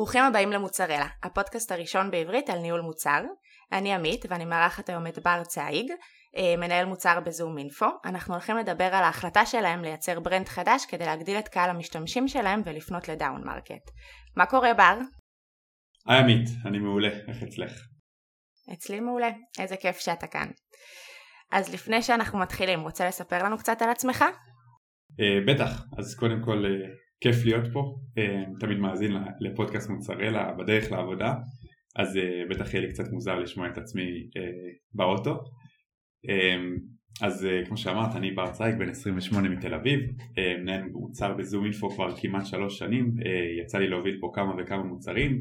ברוכים הבאים למוצרלה, הפודקאסט הראשון בעברית על ניהול מוצר. אני עמית ואני מארחת היום את בר צייג, אה, מנהל מוצר ב ZoomInfo. אנחנו הולכים לדבר על ההחלטה שלהם לייצר brand חדש כדי להגדיל את קהל המשתמשים שלהם ולפנות ל down market. מה קורה בר? היי עמית, אני מעולה, איך אצלך? אצלי מעולה, איזה כיף שאתה כאן. אז לפני שאנחנו מתחילים, רוצה לספר לנו קצת על עצמך? אה, בטח, אז קודם כל אה, כיף להיות פה, אה, תמיד מאזין לפודקאסט מוצרלה בדרך לעבודה, אז אה, בטח יהיה לי קצת מוזר לשמוע את עצמי אה, באוטו. אז כמו שאמרת, אני בר צייג, בן 28 מתל אביב, מנהל מוצר ב ZoomInfo כבר כמעט שלוש שנים, יצא לי להוביל פה כמה וכמה מוצרים,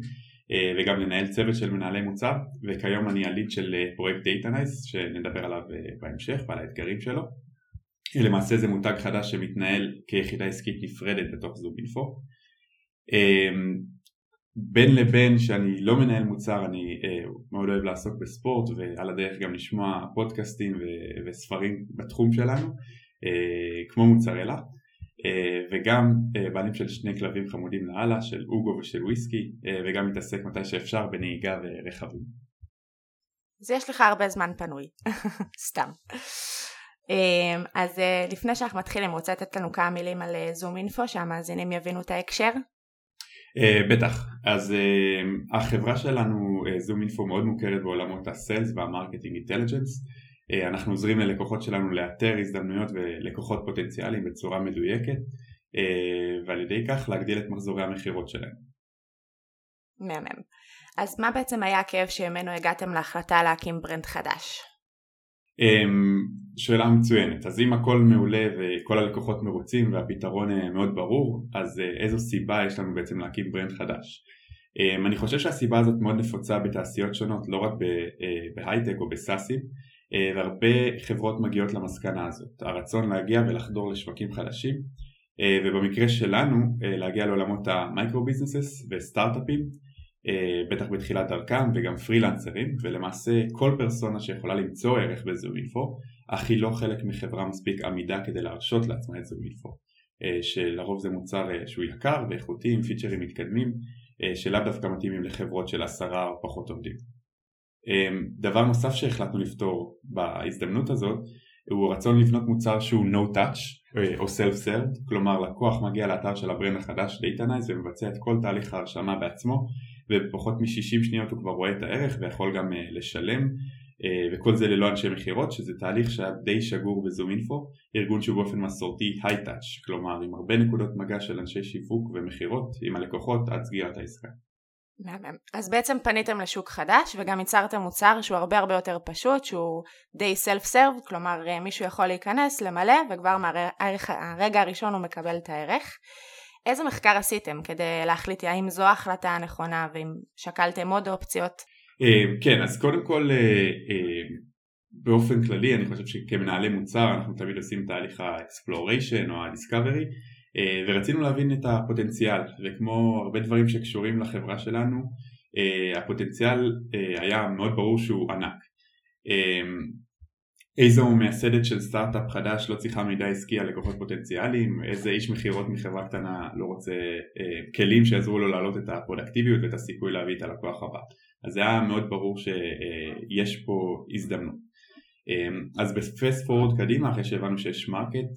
אה, וגם לנהל צוות של מנהלי מוצר. וכיום אני ה lead של אה, פרויקט Datanyze שנדבר עליו אה, בהמשך ועל האתגרים שלו למעשה זה מותג חדש שמתנהל כיחידה עסקית נפרדת בתוך זום אינפו בין לבין שאני לא מנהל מוצר אני מאוד אוהב לעסוק בספורט ועל הדרך גם לשמוע פודקאסטים וספרים בתחום שלנו כמו מוצרלה אה, וגם אה, בעלים של שני כלבים חמודים לאללה של אוגו ושל וויסקי אה, וגם מתעסק מתי שאפשר בנהיגה ורכבים. אז יש לך הרבה זמן פנוי, סתם. אז לפני שאנחנו מתחילים רוצה לתת לנו כמה מילים על ZoomInfo שהמאזינים יבינו את ההקשר? בטח, אז החברה שלנו ZoomInfo מאוד מוכרת בעולמות ה sales וה marketing intelligence אה, אנחנו עוזרים ללקוחות שלנו לאתר הזדמנויות ולקוחות פוטנציאליים בצורה מדויקת אה, ועל ידי כך להגדיל את מחזורי המכירות שלהם. מהמם. אז מה בעצם היה הכאב שממנו הגעתם להחלטה להקים brand חדש? אמ, שאלה מצוינת. אז אם הכל מעולה וכל הלקוחות מרוצים והפתרון אה, מאוד ברור, אז איזו סיבה יש לנו בעצם להקים brand חדש? אמ, אני חושב שהסיבה הזאת מאוד נפוצה בתעשיות שונות, לא רק בהייטק או בסאסים, אה, והרבה חברות מגיעות למסקנה הזאת, הרצון להגיע ולחדור לשווקים חדשים אה, ובמקרה שלנו אה, להגיע לעולמות המייקרו ביזנסס וסטארט-אפים בטח בתחילת דרכם וגם פרילנסרים ולמעשה כל פרסונה שיכולה למצוא ערך בזום אינפו אך היא לא חלק מחברה מספיק עמידה כדי להרשות לעצמה את זום אינפו שלרוב זה מוצר שהוא יקר ואיכותי עם פיצ'רים מתקדמים שלאו דווקא מתאימים לחברות של עשרה או פחות עובדים. דבר נוסף שהחלטנו לפתור בהזדמנות הזאת הוא רצון לבנות מוצר שהוא no touch אה, או self-served, כלומר לקוח מגיע לאתר של ה brand החדש Datanyze ומבצע את כל תהליך ההרשמה בעצמו ובפחות מ-60 שניות הוא כבר רואה את הערך ויכול גם אה, לשלם אה, וכל זה ללא אנשי מכירות שזה תהליך שהיה די שגור ב ZoomInfo, ארגון שהוא באופן מסורתי high-touch, כלומר עם הרבה נקודות מגע של אנשי שיווק ומכירות עם הלקוחות עד סגירת העסקה. אז בעצם פניתם לשוק חדש וגם ייצרתם מוצר שהוא הרבה הרבה יותר פשוט, שהוא די סלף סרב, כלומר אה, מישהו יכול להיכנס, למלא וכבר מהרגע הראשון הוא מקבל את הערך. איזה מחקר עשיתם כדי להחליט האם זו ההחלטה הנכונה ואם שקלתם עוד אופציות? אה, כן, אז קודם כל אה, באופן כללי אני חושב שכמנהלי מוצר אנחנו תמיד עושים תהליך ה-exploration או ה-discovery אה, ורצינו להבין את הפוטנציאל וכמו הרבה דברים שקשורים לחברה שלנו אה, הפוטנציאל היה מאוד ברור שהוא ענק איזו מייסדת של סטארט-אפ חדש לא צריכה מידע עסקי על לקוחות פוטנציאליים, איזה איש מכירות מחברה קטנה לא רוצה אה, כלים שיעזרו לו להעלות את הפרודקטיביות ואת הסיכוי להביא את הלקוח הבא. אז זה היה מאוד ברור שיש אה, פה הזדמנות. אה, אז ב fast forward קדימה אחרי שהבנו שיש market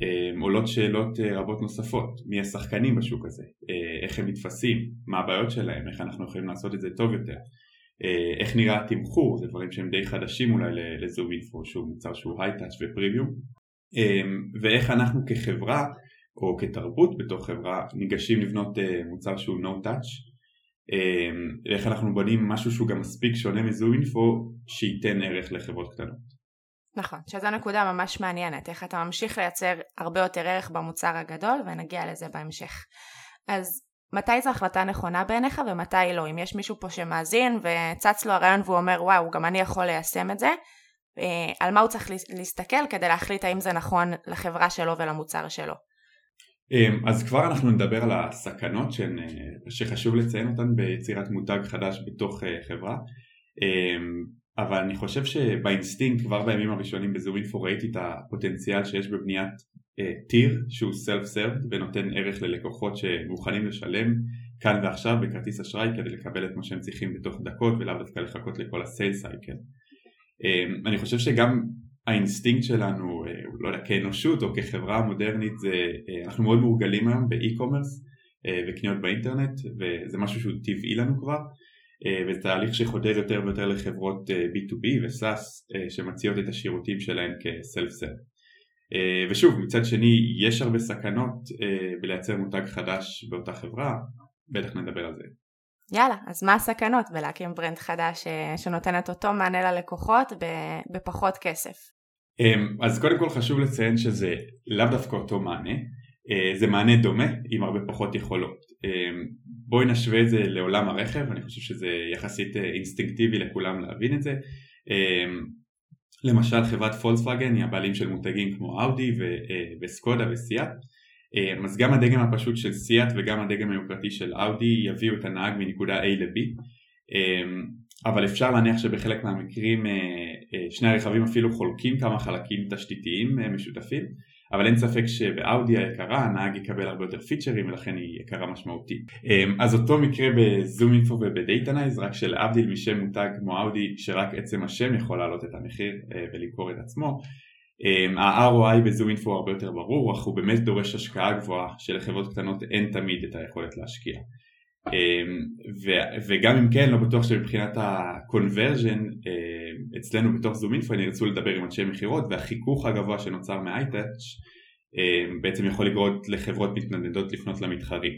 אמ, עולות שאלות אה, רבות נוספות, מי השחקנים בשוק הזה, אה, איך הם נתפסים, מה הבעיות שלהם, איך אנחנו יכולים לעשות את זה טוב יותר, אה, איך נראה התמחור, זה דברים שהם די חדשים אולי לזום אינפו שהוא מוצר שהוא היי-טאץ' ופרימיום, אמ, ואיך אנחנו כחברה או כתרבות בתוך חברה ניגשים לבנות מוצר שהוא touch, אמ, ואיך אנחנו בונים משהו שהוא גם מספיק שונה מזום אינפו שייתן ערך לחברות קטנות. נכון, שזו נקודה ממש מעניינת, איך אתה ממשיך לייצר הרבה יותר ערך במוצר הגדול ונגיע לזה בהמשך. אז מתי זו החלטה נכונה בעיניך ומתי לא? אם יש מישהו פה שמאזין וצץ לו הרעיון והוא אומר וואו גם אני יכול ליישם את זה, אה, על מה הוא צריך להסתכל כדי להחליט האם זה נכון לחברה שלו ולמוצר שלו. אמ, אז כבר אנחנו נדבר על הסכנות שהן, אה, שחשוב לציין אותן ביצירת מותג חדש בתוך אה, חברה. אמ, אבל אני חושב שבאינסטינקט כבר בימים הראשונים בזום אינפו ראיתי את הפוטנציאל שיש בבניית tier אה, שהוא self-serve ונותן ערך ללקוחות שמוכנים לשלם כאן ועכשיו בכרטיס אשראי כדי לקבל את מה שהם צריכים בתוך דקות ולאו דווקא לחכות לכל ה sale cycle. אני חושב שגם האינסטינקט שלנו, אה, לא יודע, כאנושות או כחברה מודרנית זה, אה, אנחנו מאוד מורגלים היום ב e-commerce אה, וקניות באינטרנט וזה משהו שהוא טבעי לנו כבר וזה תהליך שחודר יותר ויותר לחברות B2B ו SaaS שמציעות את השירותים שלהם סל ושוב מצד שני יש הרבה סכנות בלייצר מותג חדש באותה חברה בטח נדבר על זה יאללה, אז מה הסכנות בלהקים ברנד חדש אה, שנותן את אותו מענה ללקוחות בפחות כסף? אז קודם כל חשוב לציין שזה לאו דווקא אותו מענה, אה, זה מענה דומה עם הרבה פחות יכולות. בואי נשווה את זה לעולם הרכב, אני חושב שזה יחסית אה, אינסטינקטיבי לכולם להבין את זה. למשל חברת פולקסווגן היא הבעלים של מותגים כמו אאודי וסקודה וסיאט. אה, אז גם הדגם הפשוט של סיאט וגם הדגם היוקרתי של אאודי יביאו את הנהג מנקודה A ל-B. אה, אבל אפשר להניח שבחלק מהמקרים אה, שני הרכבים אפילו חולקים כמה חלקים תשתיתיים משותפים אבל אין ספק שבאאודי היקרה הנהג יקבל הרבה יותר פיצ'רים ולכן היא יקרה משמעותית. אז אותו מקרה ב ZoomInfo וב Datanyze רק שלהבדיל משם מותג כמו אאודי שרק עצם השם יכול להעלות את המחיר ולמכור את עצמו אמ, ה-ROI בזום אינפו הרבה יותר ברור, אך הוא באמת דורש השקעה גבוהה שלחברות קטנות אין תמיד את היכולת להשקיע. אמ, וגם אם כן, לא בטוח שמבחינת ה-conversion אמ, אצלנו בתוך זום אינפו אני ירצו לדבר עם אנשי מכירות והחיכוך הגבוה שנוצר מ-iTouch בעצם יכול לגרות לחברות מתנדנדות לפנות למתחרים.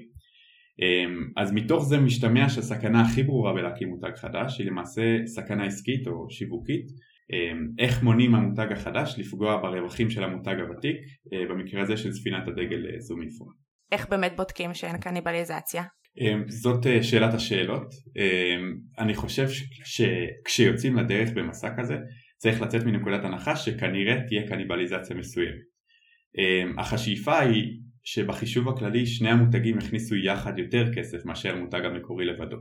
אז מתוך זה משתמע שהסכנה הכי ברורה בלהקים מותג חדש היא למעשה סכנה עסקית או שיווקית אמ, איך מונעים מהמותג החדש לפגוע ברווחים של המותג הוותיק, אה, במקרה הזה של ספינת הדגל אה, זום אינפו. איך באמת בודקים שאין קניבליזציה? אמ, זאת אה, שאלת השאלות. אמ, אני חושב שכשיוצאים לדרך במסע כזה צריך לצאת מנקודת הנחה שכנראה תהיה קניבליזציה מסוימת. אך השאיפה היא שבחישוב הכללי שני המותגים הכניסו יחד יותר כסף מאשר המותג המקורי לבדו.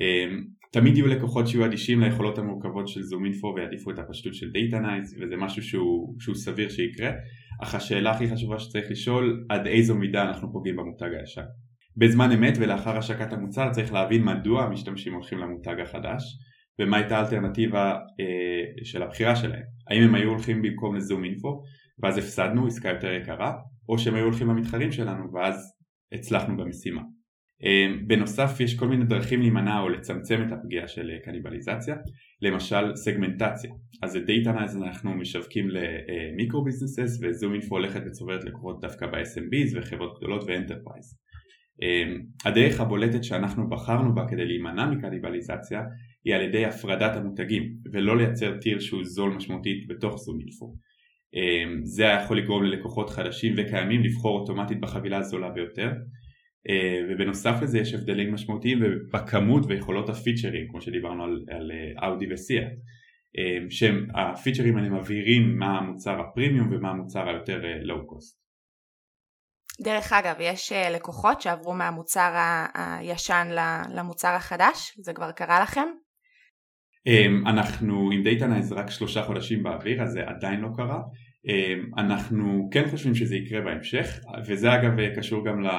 אמ, תמיד יהיו לקוחות שיהיו אדישים ליכולות המורכבות של ZoomInfo ויעדיפו את הפשטות של Datanyze וזה משהו שהוא, שהוא סביר שיקרה אך השאלה הכי חשובה שצריך לשאול עד איזו מידה אנחנו פוגעים במותג הישן. בזמן אמת ולאחר השקת המוצר צריך להבין מדוע המשתמשים הולכים למותג החדש ומה הייתה האלטרנטיבה אה, של הבחירה שלהם. האם הם היו הולכים במקום ל ZoomInfo ואז הפסדנו עסקה יותר יקרה או שהם היו הולכים למתחרים שלנו ואז הצלחנו במשימה. אמ, בנוסף יש כל מיני דרכים להימנע או לצמצם את הפגיעה של אה, קניבליזציה. למשל סגמנטציה. אז את Datanyze אנחנו משווקים ל micro businesses ו ZoomInfo הולכת וצוברת לקוחות דווקא ב-SMBs וחברות גדולות ו enterprise הדרך הבולטת שאנחנו בחרנו בה כדי להימנע מקניבליזציה היא על ידי הפרדת המותגים ולא לייצר tier שהוא זול משמעותית בתוך ZoomInfo אמ, זה יכול לגרום ללקוחות חדשים וקיימים לבחור אוטומטית בחבילה הזולה ביותר. אה, ובנוסף לזה יש הבדלים משמעותיים בכמות ויכולות הפיצ'רים כמו שדיברנו על, על אה, אאודי וסיאט אה, שהם הפיצ'רים האלה מבהירים מה המוצר הפרימיום ומה המוצר היותר לואו קוסט. דרך אגב יש לקוחות שעברו מהמוצר הישן למוצר החדש זה כבר קרה לכם? אנחנו עם Datanyze רק שלושה חודשים באוויר אז זה עדיין לא קרה. אמ, אנחנו כן חושבים שזה יקרה בהמשך וזה אגב קשור גם אה,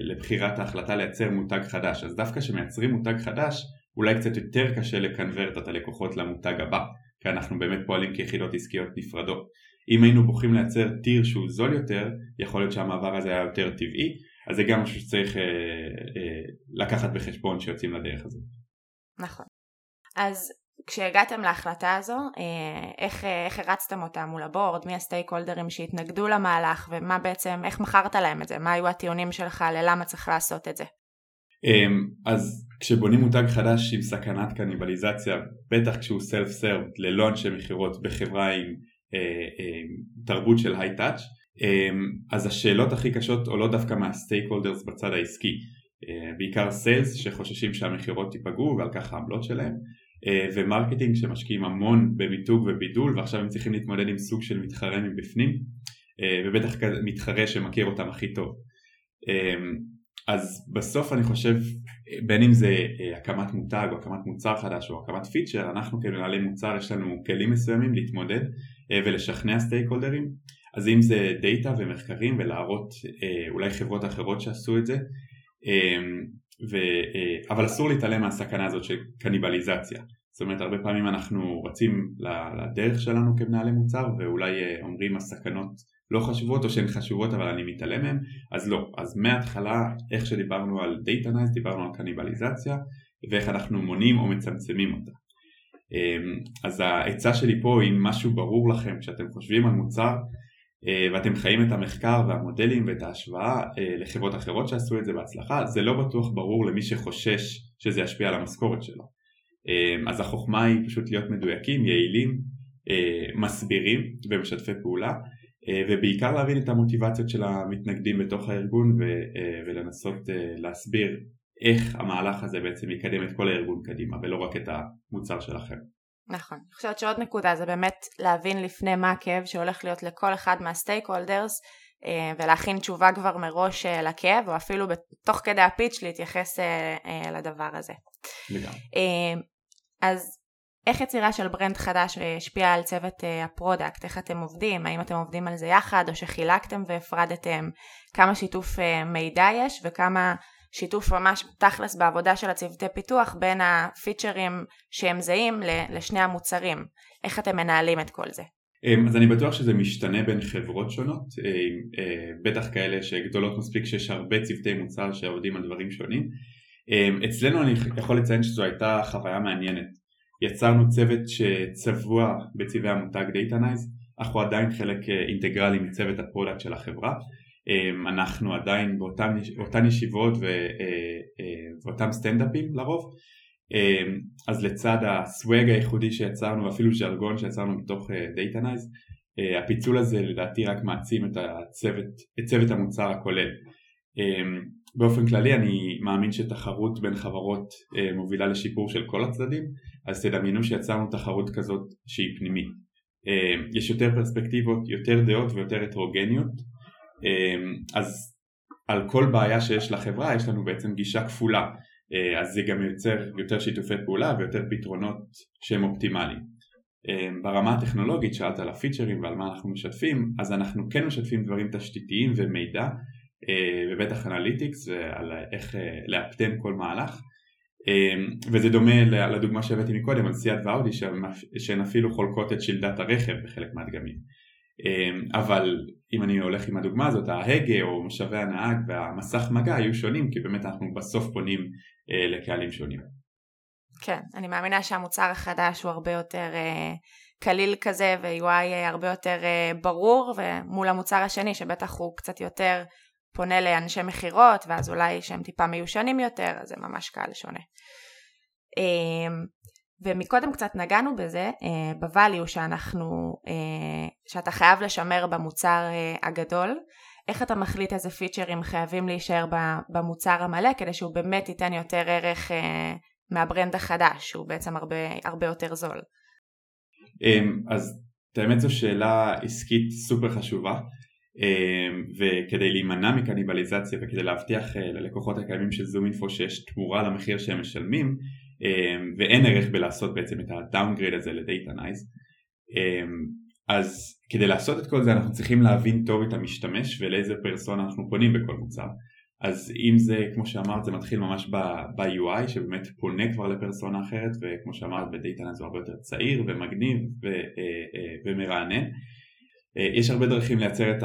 לבחירת ההחלטה לייצר מותג חדש. אז דווקא כשמייצרים מותג חדש אולי קצת יותר קשה לקנברט את הלקוחות למותג הבא כי אנחנו באמת פועלים כיחידות עסקיות נפרדות אם היינו בוחרים לייצר tier שהוא זול יותר יכול להיות שהמעבר הזה היה יותר טבעי אז זה גם משהו שצריך אה, אה, לקחת בחשבון שיוצאים לדרך הזאת. נכון. אז כשהגעתם להחלטה הזו, אה, איך, אה, איך הרצתם אותה מול הבורד, מי הסטייק הולדרים שהתנגדו למהלך? ומה בעצם, איך מכרת להם את זה, מה היו הטיעונים שלך? ללמה צריך לעשות את זה? אמ, אז כשבונים מותג חדש עם סכנת קניבליזציה, בטח כשהוא סלף סרב ללא אנשי מכירות בחברה עם אה, אה, תרבות של היי-טאץ', אה, אז השאלות הכי קשות עולות דווקא מה stakeholders בצד העסקי, אה, בעיקר sales שחוששים שהמכירות ייפגעו ועל כך העמלות שלהם. אה, ו marketing שמשקיעים המון במיתוג ובידול ועכשיו הם צריכים להתמודד עם סוג של מתחרה מבפנים. אה, ובטח מתחרה שמכיר אותם הכי טוב. אה, אז בסוף אני חושב בין אם זה הקמת מותג או הקמת מוצר חדש או הקמת פיצ'ר אנחנו כמנהלי מוצר יש לנו כלים מסוימים להתמודד ולשכנע סטייק הולדרים אז אם זה דאטה ומחקרים ולהראות אולי חברות אחרות שעשו את זה ו, אבל אסור להתעלם מהסכנה הזאת של קניבליזציה. זאת אומרת הרבה פעמים אנחנו רצים לדרך שלנו כמנהלי מוצר ואולי אומרים הסכנות לא חשובות או שהן חשובות אבל אני מתעלם מהן אז לא, אז מההתחלה איך שדיברנו על Data Nice דיברנו על קניבליזציה ואיך אנחנו מונים או מצמצמים אותה אז העצה שלי פה אם משהו ברור לכם כשאתם חושבים על מוצר אה, ואתם חיים את המחקר והמודלים ואת ההשוואה אה, לחברות אחרות שעשו את זה בהצלחה זה לא בטוח ברור למי שחושש שזה ישפיע על המשכורת שלו. אמ, אז החוכמה היא פשוט להיות מדויקים, יעילים, אה, מסבירים ומשתפי פעולה ובעיקר להבין את המוטיבציות של המתנגדים בתוך הארגון ולנסות להסביר איך המהלך הזה בעצם יקדם את כל הארגון קדימה ולא רק את המוצר שלכם. נכון. אני חושבת שעוד נקודה זה באמת להבין לפני מה הכאב שהולך להיות לכל אחד מה stakeholders אה, ולהכין תשובה כבר מראש אה, לכאב או אפילו תוך כדי ה pitch להתייחס אה, לדבר הזה. לגמרי. אז איך יצירה של brand חדש השפיעה על צוות ה product, איך אתם עובדים, האם אתם עובדים על זה יחד או שחילקתם והפרדתם, כמה שיתוף מידע יש וכמה שיתוף ממש תכלס בעבודה של הצוותי פיתוח בין הפיצ'רים שהם זהים לשני המוצרים. איך אתם מנהלים את כל זה? אמ, אז אני בטוח שזה משתנה בין חברות שונות, אמ, אה, בטח כאלה שגדולות מספיק שיש הרבה צוותי מוצר שעובדים על דברים שונים. אמ, אצלנו אני יכול לציין שזו הייתה חוויה מעניינת. יצרנו צוות שצבוע בצבעי המותג אך הוא עדיין חלק אה, אינטגרלי מצוות ה product של החברה. אמ, אנחנו עדיין באותן, באותן ישיבות אה, אה, ואותם סטנדאפים לרוב. אמ, אז לצד ה swag הייחודי שיצרנו ואפילו ז'רגון שיצרנו מתוך Datanyze אה, הפיצול הזה לדעתי רק מעצים את הצוות, את צוות המוצר הכולל. אמ, באופן כללי אני מאמין שתחרות בין חברות מובילה לשיפור של כל הצדדים אז תדמיינו שיצרנו תחרות כזאת שהיא פנימית. יש יותר פרספקטיבות, יותר דעות ויותר הטרוגניות אז על כל בעיה שיש לחברה יש לנו בעצם גישה כפולה. אה, אז זה גם יוצר יותר שיתופי פעולה ויותר פתרונות שהם אופטימליים. אמ, ברמה הטכנולוגית שאלת על הפיצ'רים ועל מה אנחנו משתפים אז אנחנו כן משתפים דברים תשתיתיים ומידע אה, ובטח אנליטיקס על איך אה, לאפטם כל מהלך. אמ, וזה דומה לדוגמה שהבאתי מקודם על סיאט ואודי שהן אפילו חולקות את שלדת הרכב בחלק מהדגמים. אמ, אבל אם אני הולך עם הדוגמה הזאת ההגה או מושבי הנהג והמסך מגע היו שונים כי באמת אנחנו בסוף פונים אה, לקהלים שונים. כן, אני מאמינה שהמוצר החדש הוא הרבה יותר אה, קליל כזה ו-UI אה, הרבה יותר ברור ומול המוצר השני שבטח הוא קצת יותר פונה לאנשי מכירות ואז אולי שהם טיפה מיושנים יותר אז זה ממש קהל שונה. ומקודם קצת נגענו בזה, אה, בvalue שאנחנו, אה, שאתה חייב לשמר במוצר אה, הגדול, איך אתה מחליט איזה פיצ'רים חייבים להישאר במוצר המלא כדי שהוא באמת ייתן יותר ערך מה brand החדש, שהוא בעצם הרבה, הרבה יותר זול. אמ, אז האמת זו שאלה עסקית סופר חשובה. אמ, וכדי להימנע מקניבליזציה וכדי להבטיח ללקוחות הקיימים של ZoomInfo שיש תמורה למחיר שהם משלמים ואין ערך בלעשות בעצם את ה downgrade הזה ל Datanyze. אמ, אז כדי לעשות את כל זה אנחנו צריכים להבין טוב את המשתמש ולאיזה פרסונה אנחנו פונים בכל מוצר. אז אם זה כמו שאמרת זה מתחיל ממש ב-UI שבאמת פונה כבר לפרסונה אחרת וכמו שאמרת נייז הוא הרבה יותר צעיר ומגניב אה, אה, ומרענן. אה, יש הרבה דרכים לייצר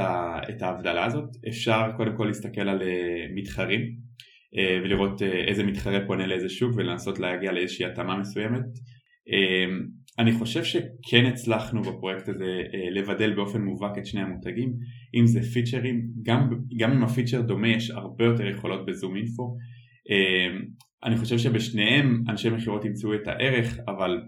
את ההבדלה הזאת. אפשר קודם כל להסתכל על מתחרים ולראות אה, איזה מתחרה פונה לאיזה שוק ולנסות להגיע לאיזושהי התאמה מסוימת. אה, אני חושב שכן הצלחנו בפרויקט הזה לבדל באופן מובהק את שני המותגים, אם זה פיצ'רים, גם, גם אם הפיצ'ר דומה יש הרבה יותר יכולות ב ZoomInfo. אני חושב שבשניהם אנשי מכירות ימצאו את הערך, אבל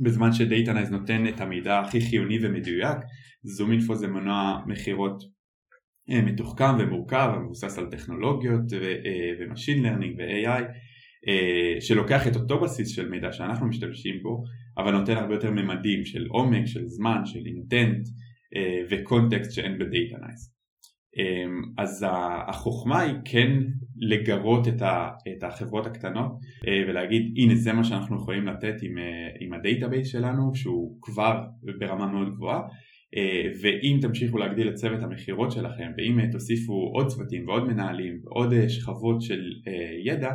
בזמן ש Datanyze נותן את המידע הכי חיוני ומדויק, ZoomInfo זה מנוע מכירות אה, מתוחכם ומורכב ומבוסס על טכנולוגיות ו machine learning ו-AI שלוקח את אותו בסיס של מידע שאנחנו משתמשים בו אבל נותן הרבה יותר ממדים של עומק, של זמן, של intent אה, ו context שאין ב Datanyze אה, אז החוכמה היא כן לגרות את החברות הקטנות ולהגיד הנה זה מה שאנחנו יכולים לתת עם, עם ה database שלנו שהוא כבר ברמה מאוד גבוהה ואם תמשיכו להגדיל את צוות המכירות שלכם ואם תוסיפו עוד צוותים ועוד מנהלים ועוד שכבות של ידע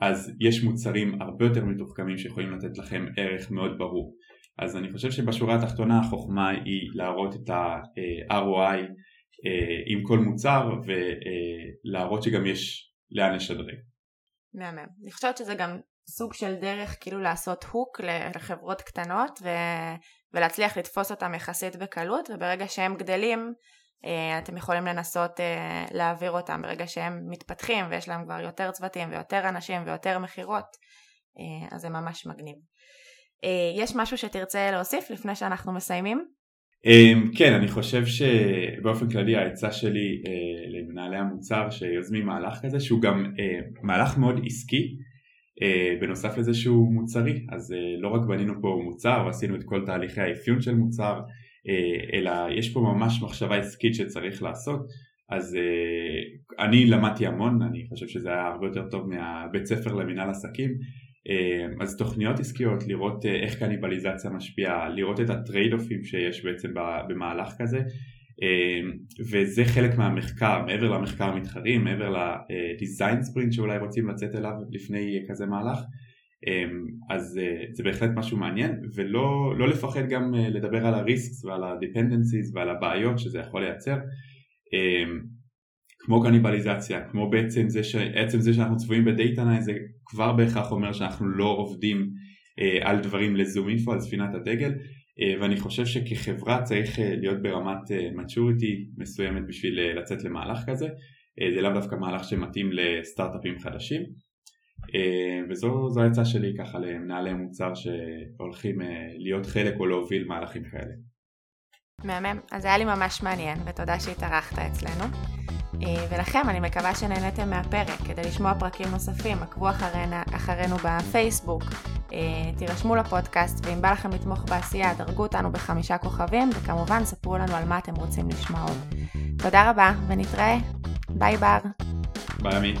אז יש מוצרים הרבה יותר מתוחכמים שיכולים לתת לכם ערך מאוד ברור. אז אני חושב שבשורה התחתונה החוכמה היא להראות את ה-ROI אה, עם כל מוצר ולהראות שגם יש לאן לשדרג. מהמם. אני חושבת שזה גם סוג של דרך כאילו לעשות הוק לחברות קטנות ו... ולהצליח לתפוס אותם יחסית בקלות וברגע שהם גדלים אה, אתם יכולים לנסות אה, להעביר אותם ברגע שהם מתפתחים ויש להם כבר יותר צוותים ויותר אנשים ויותר מכירות אז זה ממש מגניב. יש משהו שתרצה להוסיף לפני שאנחנו מסיימים? אמ, כן, אני חושב שבאופן כללי העצה שלי אה, למנהלי המוצר שיוזמים מהלך כזה שהוא גם אה, מהלך מאוד עסקי אה, בנוסף לזה שהוא מוצרי אז לא רק בנינו פה מוצר ועשינו את כל תהליכי האפיון של מוצר אלא יש פה ממש מחשבה עסקית שצריך לעשות. אז אני למדתי המון, אני חושב שזה היה הרבה יותר טוב מהבית ספר למנהל עסקים. אה, אז תוכניות עסקיות, לראות אה, איך קניבליזציה משפיעה, לראות את ה trade-off ים שיש בעצם במהלך כזה וזה חלק מהמחקר, מעבר למחקר מתחרים, מעבר ל design sprint שאולי רוצים לצאת אליו לפני כזה מהלך אז זה בהחלט משהו מעניין ולא לא לפחד גם לדבר על ה risks ועל ה dependencies ועל הבעיות שזה יכול לייצר. כמו קניבליזציה, כמו בעצם זה, ש... עצם זה שאנחנו צבועים ב Datanyze זה כבר בהכרח אומר שאנחנו לא עובדים אה, על דברים לזום אינפו, על ספינת הדגל. אה, ואני חושב שכחברה צריך אה, להיות ברמת אה, maturity מסוימת בשביל אה, לצאת למהלך כזה, אה, זה לאו דווקא מהלך שמתאים לסטארט-אפים חדשים אה, וזו העצה שלי ככה למנהלי מוצר שהולכים אה, להיות חלק או להוביל מהלכים כאלה. מהמם, אז היה לי ממש מעניין ותודה שהתארחת אצלנו. אה, ולכם אני מקווה שנהניתם מהפרק. כדי לשמוע פרקים נוספים, עקבו אחרינו, אחרינו בפייסבוק, אה, תירשמו לפודקאסט, ואם בא לכם לתמוך בעשייה, דרגו אותנו בחמישה כוכבים, וכמובן ספרו לנו על מה אתם רוצים לשמוע עוד. תודה רבה, ונתראה. ביי בר. ביי עמית.